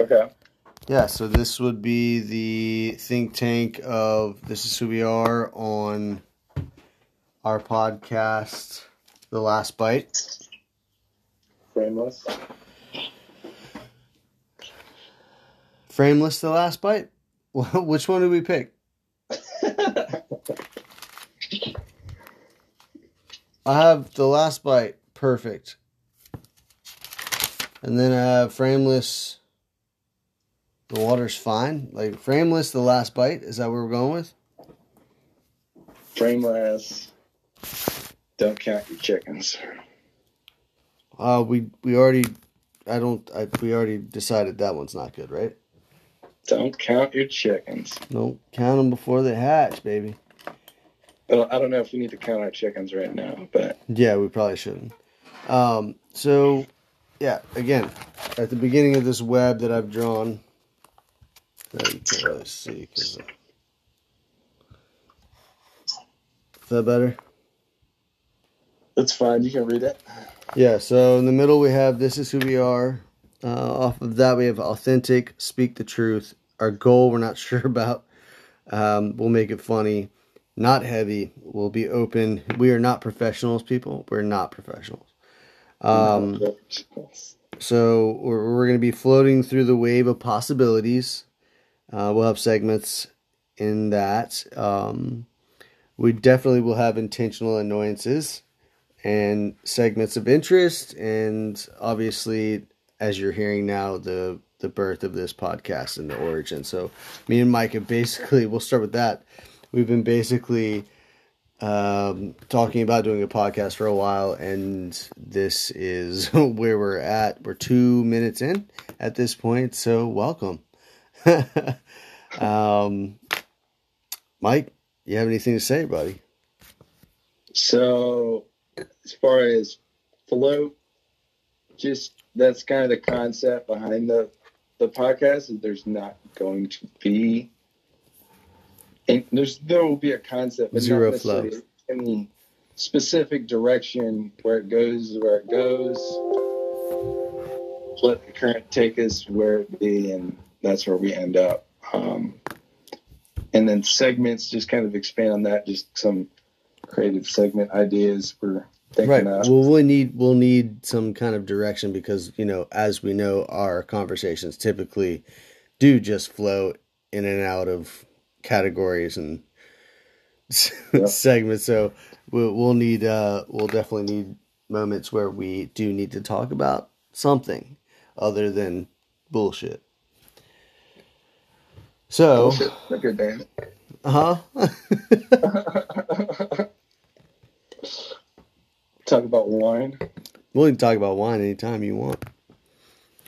Okay. Yeah, so this would be the think tank of This Is Who We Are on our podcast, The Last Bite. Frameless. Frameless, The Last Bite? Which one did we pick? I have The Last Bite, perfect. And then I have Frameless, The Water's Fine. Like, Frameless, The Last Bite, is that what we're going with? Frameless. Don't count your chickens. Uh, we we already, I don't, I, we already decided that one's not good, right? Don't count your chickens. Don't count them before they hatch, baby. Well, I don't know if we need to count our chickens right now, but Yeah, we probably shouldn't. Um, so, yeah, again, at the beginning of this web that I've drawn, that you can't really see because. Is that better? it's fine. You can read it. Yeah, so in the middle we have This Is Who We Are. Uh, off of that, we have Authentic, Speak the Truth. Our goal, we're not sure about. Um, we'll make it funny, not heavy. We'll be open. We are not professionals, people. We're not professionals. Um, so we're, we're going to be floating through the wave of possibilities. Uh, we'll have segments in that. Um, we definitely will have intentional annoyances and segments of interest, and obviously, as you're hearing now, the the birth of this podcast and the origin. So, me and Mike have basically, we'll start with that. We've been basically um, talking about doing a podcast for a while, and this is where we're at. We're two minutes in at this point, so welcome. um, Mike, you have anything to say, buddy? So, as far as float, just that's kind of the concept behind the the podcast. Is there's not going to be, and there's there will be a concept, but Zero not necessarily flow. any specific direction where it goes, where it goes. Let the current take us where it be, and that's where we end up. Um, and then segments, just kind of expand on that. Just some creative segment ideas we're thinking Right. of. Well, we'll need we'll need some kind of direction because you know, as we know, our conversations typically do just flow in and out of categories and Yep. segments. So we'll we'll need uh we'll definitely need moments where we do need to talk about something other than bullshit. So, Bullshit. A good name. huh? Talk about wine. We can talk about wine anytime you want.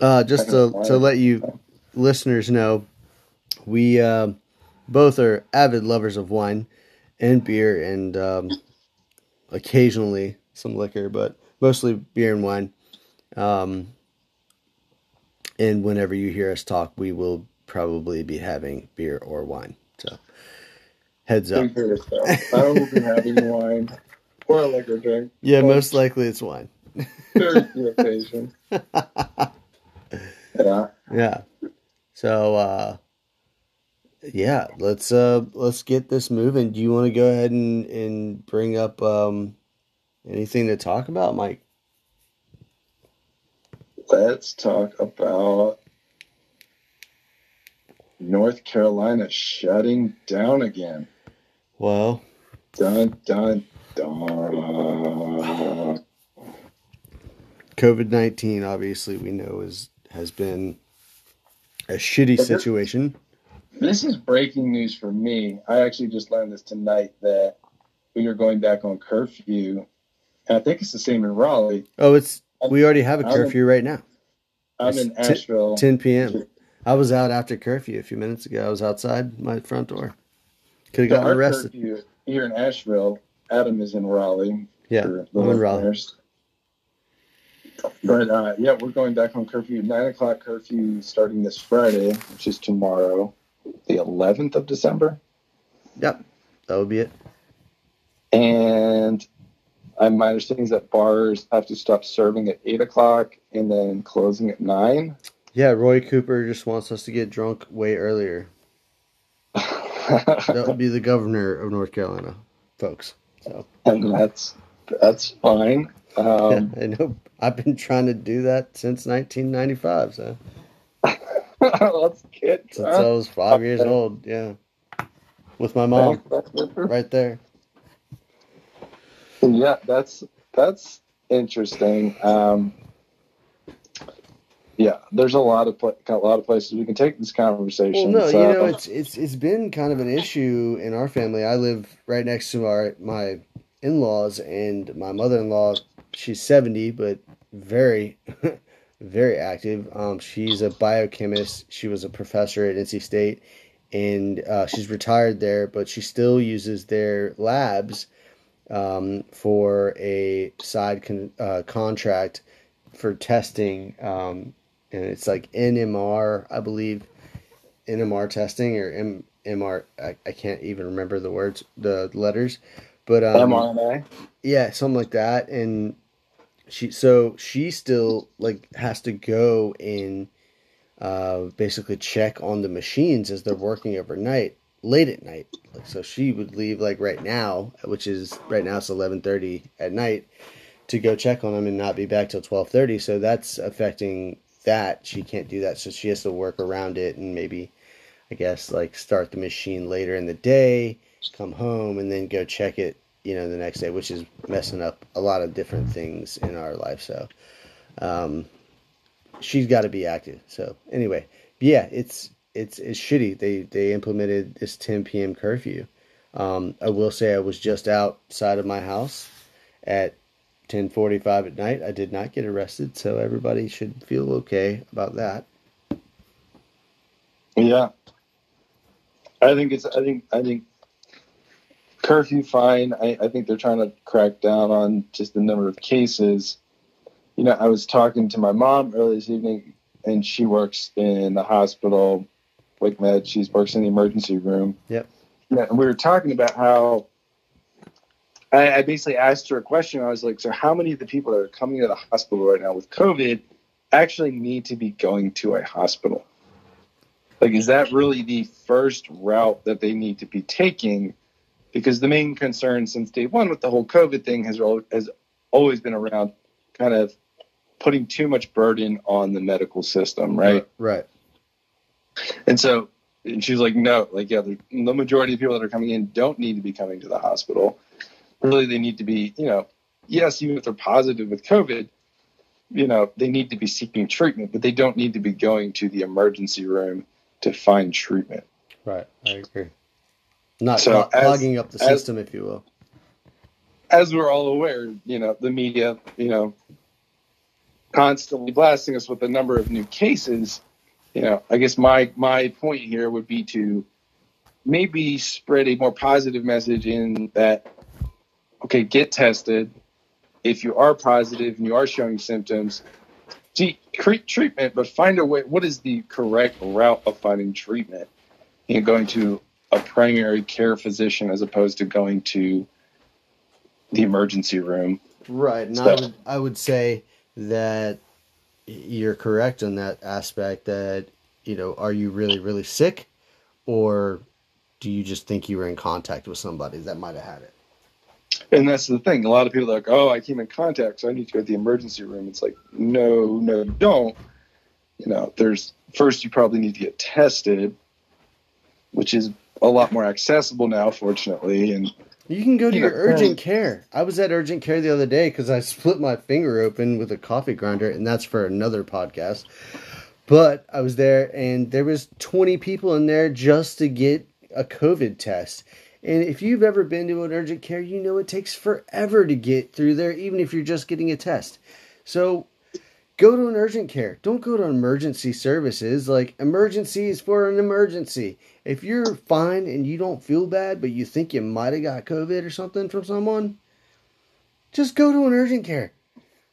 Uh, just to, to let you listeners know, we um both are avid lovers of wine and beer, and um, occasionally some liquor, but mostly beer and wine. Um, and whenever you hear us talk, we will probably be having beer or wine. So, heads up. Think for yourself. I will be having wine or a liquor drink. Yeah, most likely it's wine. Very few occasions. Yeah. Yeah. So uh yeah, let's uh let's get this moving. Do you want to go ahead and and bring up um anything to talk about, Mike? Let's talk about North Carolina shutting down again. Well, Dun dun dun. COVID-19 obviously we know is has been a shitty But situation. This is breaking news for me. I actually just learned this tonight that we are going back on curfew. And I think it's the same in Raleigh. Oh, it's we already have a curfew right now. I'm in It's ti- Asheville. 10 p.m. I was out after curfew a few minutes ago. I was outside my front door. Could have gotten arrested. curfew here in Asheville. Adam is in Raleigh. Yeah, for the I'm in Raleigh. But uh, yeah, we're going back on curfew. Nine o'clock curfew starting this Friday, which is tomorrow, the 11th of December. Yep, that would be it. And I, my understanding is that bars have to stop serving at eight o'clock and then closing at nine. Yeah, Roy Cooper just wants us to get drunk way earlier. that would be the governor of North Carolina, folks. So and that's that's fine. Um, yeah, I know. I've been trying to do that since 1995. So let's get since I was five years old. Yeah, with my mom, right there. Yeah, that's that's interesting. Um, yeah, there's a lot of pl- a lot of places we can take this conversation. Well, no, so. you know, it's it's it's been kind of an issue in our family. I live right next to our my in-laws, and my mother-in-law, she's 70, but very, very active. Um, she's a biochemist. She was a professor at NC State, and uh, she's retired there, but she still uses their labs um, for a side con- uh, contract for testing. Um, and it's like NMR, I believe, NMR testing or M- MR. I, I can't even remember the words, the letters, but um, mRNA. Yeah, something like that. And she, so she still like has to go and uh, basically check on the machines as they're working overnight, late at night. Like, so she would leave like right now, which is right now it's eleven thirty at night, to go check on them and not be back till twelve thirty. So that's affecting that. She can't do that, so she has to work around it and maybe, I guess, like start the machine later in the day, come home, and then go check it, you know, the next day, which is messing up a lot of different things in our life. So, um, she's got to be active. So anyway, yeah, it's it's it's shitty. They they implemented this 10 p.m. curfew. Um, I will say I was just outside of my house at 10:45 at night. I did not get arrested, so everybody should feel okay about that. Yeah, I think it's. I think. I think curfew fine. I, I think they're trying to crack down on just the number of cases. You know, I was talking to my mom earlier this evening, and she works in the hospital, WakeMed. She works in the emergency room. Yep. Yeah, and we were talking about how I, I basically asked her a question. I was like, so how many of the people that are coming to the hospital right now with COVID actually need to be going to a hospital? Like, is that really the first route that they need to be taking? Because the main concern since day one with the whole COVID thing has, has always been around kind of putting too much burden on the medical system, right? Right. And so and she was like, no, like, yeah, the, the majority of people that are coming in don't need to be coming to the hospital really they need to be, you know, yes, even if they're positive with COVID, you know, they need to be seeking treatment, but they don't need to be going to the emergency room to find treatment. Right, I agree. Not so clogging up the system, as, if you will. As we're all aware, you know, the media, you know, constantly blasting us with a number of new cases. You know, I guess my my point here would be to maybe spread a more positive message in that okay, get tested. If you are positive and you are showing symptoms, treat treatment, but find a way. What is the correct route of finding treatment? You know, going to a primary care physician as opposed to going to the emergency room. Right. And so, I, would, I would say that you're correct on that aspect that, you know, are you really, really sick? Or do you just think you were in contact with somebody that might have had it? And that's the thing. A lot of people are like, "Oh, I came in contact, so I need to go to the emergency room." It's like, no, no, you don't. You know, there's first you probably need to get tested, which is a lot more accessible now, fortunately. And you can go to you your know, urgent um, care. I was at urgent care the other day because I split my finger open with a coffee grinder, and that's for another podcast. But I was there, and there was 20 people in there just to get a COVID test and if you've ever been to an urgent care, you know it takes forever to get through there, even if you're just getting a test. So go to an urgent care. Don't go to emergency services. Like, emergency is for an emergency. If you're fine and you don't feel bad, but you think you might have got COVID or something from someone, just go to an urgent care.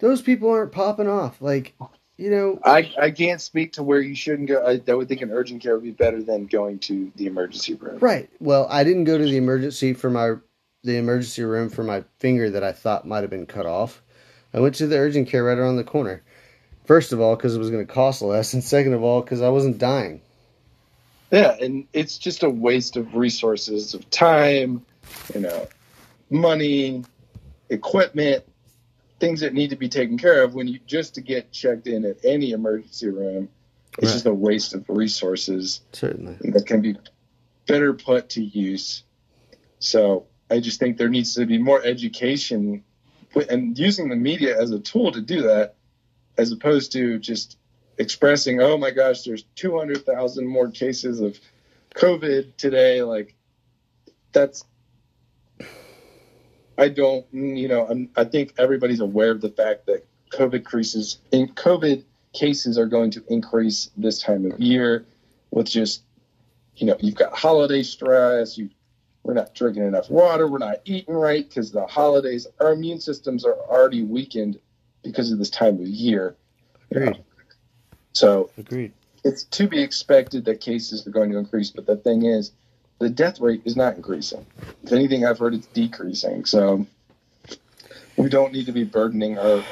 Those people aren't popping off. Like, you know, I, I can't speak to where you shouldn't go. I, I, would think an urgent care would be better than going to the emergency room. Right. Well, I didn't go to the emergency for my the emergency room for my finger that I thought might have been cut off. I went to the urgent care right around the corner. First of all, because it was going to cost less, and second of all, because I wasn't dying. Yeah, and it's just a waste of resources, of time, you know, money, equipment, things that need to be taken care of when you just to get checked in at any emergency room. It's Right. just a waste of resources Certainly. that can be better put to use. So I just think there needs to be more education and using the media as a tool to do that, as opposed to just expressing, "Oh my gosh, there's 200,000 more cases of COVID today." Like that's. I don't, you know, I'm, I think everybody's aware of the fact that COVID creases in COVID cases are going to increase this time of year with just you know, you've got holiday stress. You, we're not drinking enough water. We're not eating right because the holidays. Our immune systems are already weakened because of this time of year. Agreed. So Agreed. it's to be expected that cases are going to increase. But the thing is, the death rate is not increasing. If anything, I've heard it's decreasing. So we don't need to be burdening our.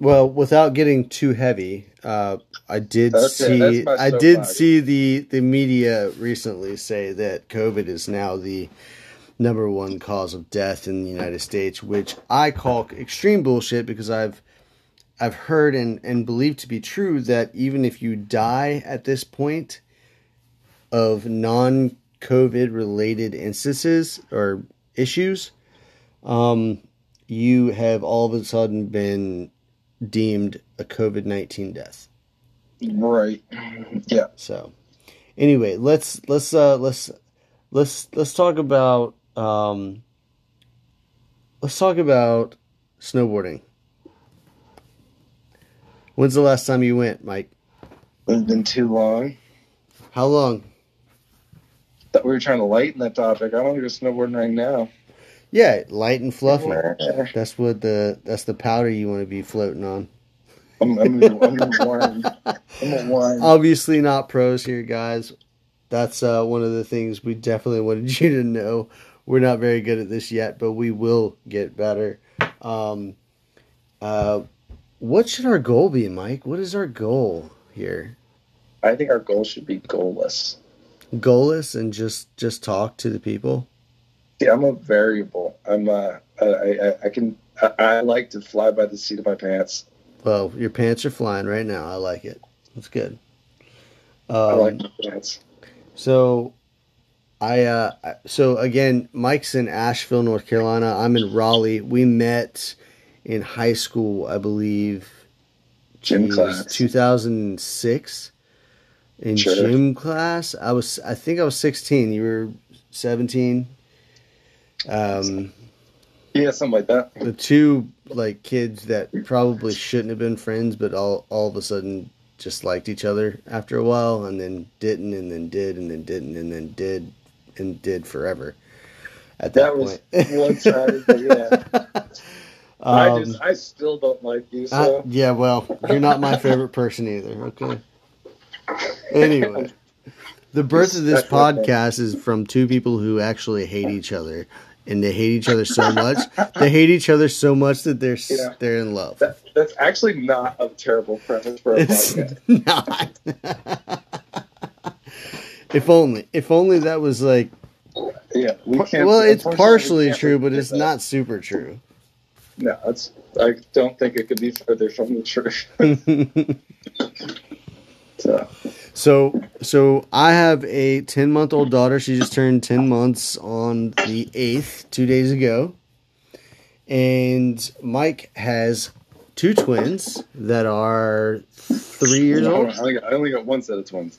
Well, without getting too heavy, uh, I did Okay, see I did soapbox. see the the media recently say that COVID is now the number one cause of death in the United States, which I call extreme bullshit because I've I've heard and, and believe to be true that even if you die at this point of non COVID related instances or issues, um, you have all of a sudden been deemed a COVID nineteen death. Right. Yeah. So, anyway, let's let's uh, let's let's let's talk about um, let's talk about snowboarding. When's the last time you went, Mike? It's been too long. How long? That we were trying to lighten that topic. I want to go snowboarding right now. Yeah, light and fluffy. That's what the that's the powder you want to be floating on. I'm, I'm. I'm gonna whine. Obviously not pros here, guys. That's uh, one of the things we definitely wanted you to know. We're not very good at this yet, but we will get better. Um, uh, what should our goal be, Mike? What is our goal here? I think our goal should be goalless. Goalless and just just talk to the people. Yeah, I'm a variable. I'm uh, I, I, I can I, I like to fly by the seat of my pants. Well, your pants are flying right now. I like it. That's good. Um, I like my pants. So, I uh, so again, Mike's in Asheville, North Carolina. I'm in Raleigh. We met in high school, I believe. Gym class. 2006 in Sure. gym class. I was, I think I was 16. You were 17. Um, Yeah, something like that. the two like kids that probably shouldn't have been friends, but all all of a sudden just liked each other after a while, and then didn't, and then did, and then didn't, and then did, and did forever. At that, That was point, one sided, but yeah. I Um, just I still don't like you, I- so yeah, well, you're not my favorite person either. Okay. Anyway, the birth of this podcast is from two people who actually hate each other, and they hate each other so much. They hate each other so much that they're Yeah. they're in love. that, that's actually not a terrible premise for a It's podcast. not. if only, if only that was like. Yeah, we can't. Well, it's we partially can't true, but it's that. not super true. No, it's. I don't think it could be further from the truth. so, So, so I have a ten month old daughter. She just turned ten months on the eighth, two days ago, and Mike has two twins that are three years I old. only, got, I only got one set of twins.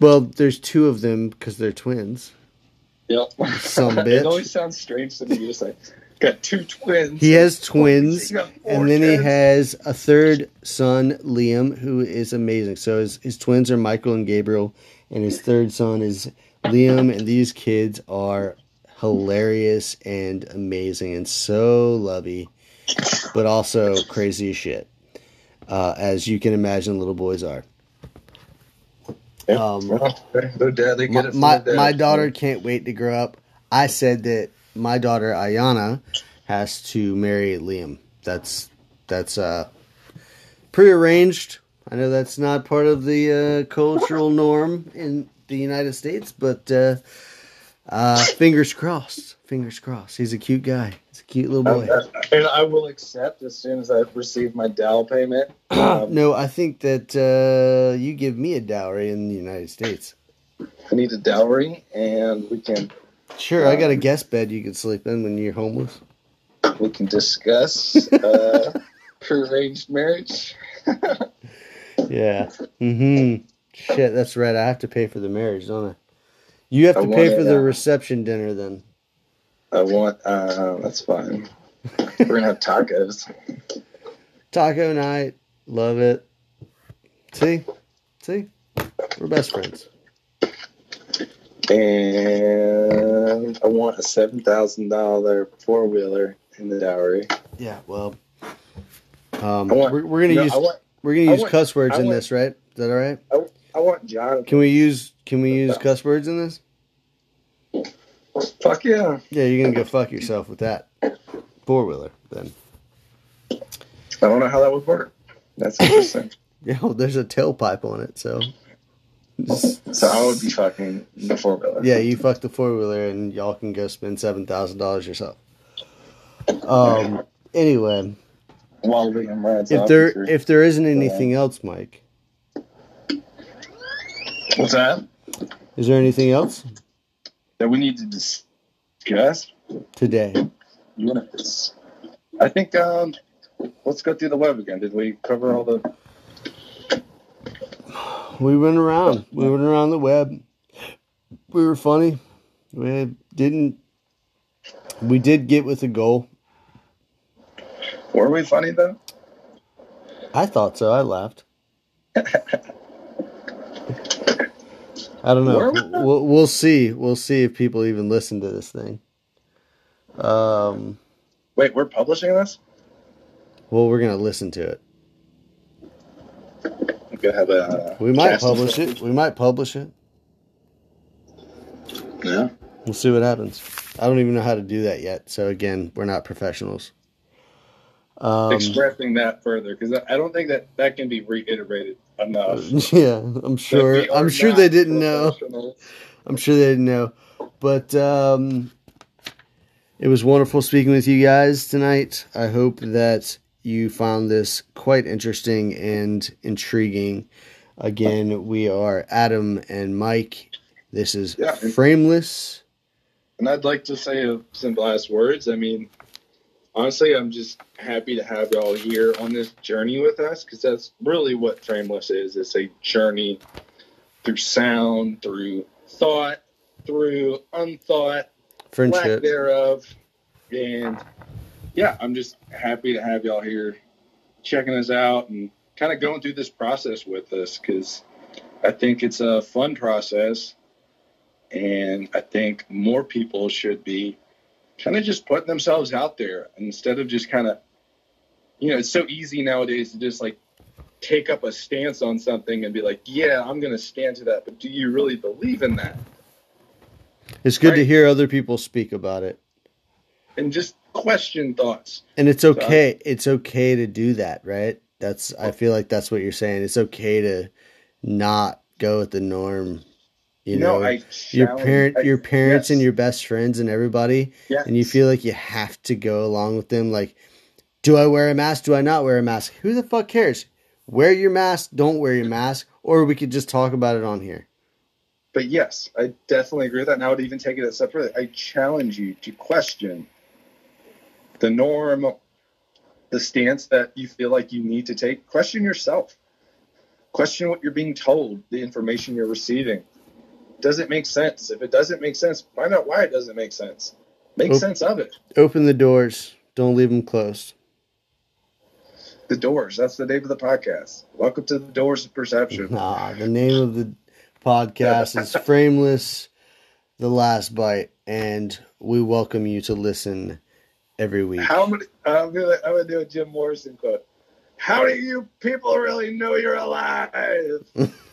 Well, there's two of them because they're twins. Yep. Some it always sounds strange to me. You just like got two twins. He has twins, and then he has a third son, Liam, who is amazing. So his, his twins are Michael and Gabriel, and his third son is Liam, and these kids are hilarious and amazing and so lovey, but also crazy as shit, uh, as you can imagine little boys are. Um, well, their dad, they get My, it my, my daughter can't wait to grow up. I said that my daughter Ayana has to marry Liam. That's that's uh prearranged. I know that's not part of the uh, cultural norm in the United States, but uh, uh, fingers crossed. Fingers crossed. He's a cute guy. He's a cute little boy. and I will accept as soon as I receive my down payment. Um, no, I think that uh, you give me a dowry in the United States. I need a dowry, and we can Sure, I got a guest bed you can sleep in when you're homeless. we can discuss uh, prearranged marriage. Yeah. Mm-hmm. Shit, that's right. I have to pay for the marriage, don't I? You have to want pay for the uh, reception dinner then. I want. Uh, that's fine. We're gonna have tacos. Taco night. Love it. See? See? We're best friends. And I want a seven thousand dollar four wheeler in the dowry. Yeah, well. Um, want- we're, we're gonna No, use want. we're gonna use want- cuss words in this, right? Is that all right? I, I want John. Can we use can we use cuss words in this? Fuck yeah! Yeah, you're gonna go fuck yourself with that four wheeler then. I don't know how that would work. That's interesting. Yeah, well, there's a tailpipe on it, so. So I would be fucking the four wheeler. Yeah, you fuck the four wheeler, and y'all can go spend seven thousand dollars yourself. Um. Anyway, While rides if there if there isn't anything else, Mike, what's that? is there anything else That we need to discuss. today? You want to? I think. Um, let's go through the web again. Did we cover all the? We went around. We went around the web. We were funny. We didn't. We did get with a goal. Were we funny though? I thought so. I laughed. I don't know. We? We'll, we'll see. We'll see if people even listen to this thing. Um. Wait, we're publishing this. Well, we're gonna listen to it. We could have a. We might publish it. We might publish it. Yeah. We'll see what happens. I don't even know how to do that yet. So again, we're not professionals. Um, Expressing that further because I I don't think that that can be reiterated enough. yeah, I'm sure. I'm sure they didn't know. I'm sure they didn't know. But um, it was wonderful speaking with you guys tonight. I hope that you found this quite interesting and intriguing. Again, we are Adam and Mike. This is Yeah. Frameless. And I'd like to say some last words. I mean, honestly, I'm just happy to have y'all here on this journey with us because that's really what Frameless is. It's a journey through sound, through thought, through unthought, lack Friendship. thereof. And yeah, I'm just happy to have y'all here checking us out and kind of going through this process with us because I think it's a fun process. And I think more people should be kind of just putting themselves out there instead of just kind of, you know, it's so easy nowadays to just like take up a stance on something and be like, yeah, I'm going to stand to that. But do you really believe in that? It's good to hear other people speak about it. And just question thoughts. And it's okay. It's okay to do that, right? That's I feel like that's what you're saying. It's okay to not go with the norm. You know, I your parent I- your parents and your best friends and everybody yes. and you feel like you have to go along with them like do I wear a mask? Do I not wear a mask? Who the fuck cares? Wear your mask, don't wear your mask, or we could just talk about it on here. But yes, I definitely agree with that. And I would even take it a step further. I challenge you to question the norm, the stance that you feel like you need to take. Question yourself. Question what you're being told, the information you're receiving. Does it make sense? If it doesn't make sense, find out why it doesn't make sense. Make sense of it. Open the doors. Don't leave them closed. The doors. That's the name of the podcast. Welcome to the doors of perception. Nah, the name of the podcast is Frameless, The Last Bite, and we welcome you to listen every week. How many? I'm gonna I'm gonna do a Jim Morrison quote. How do you people really know you're alive?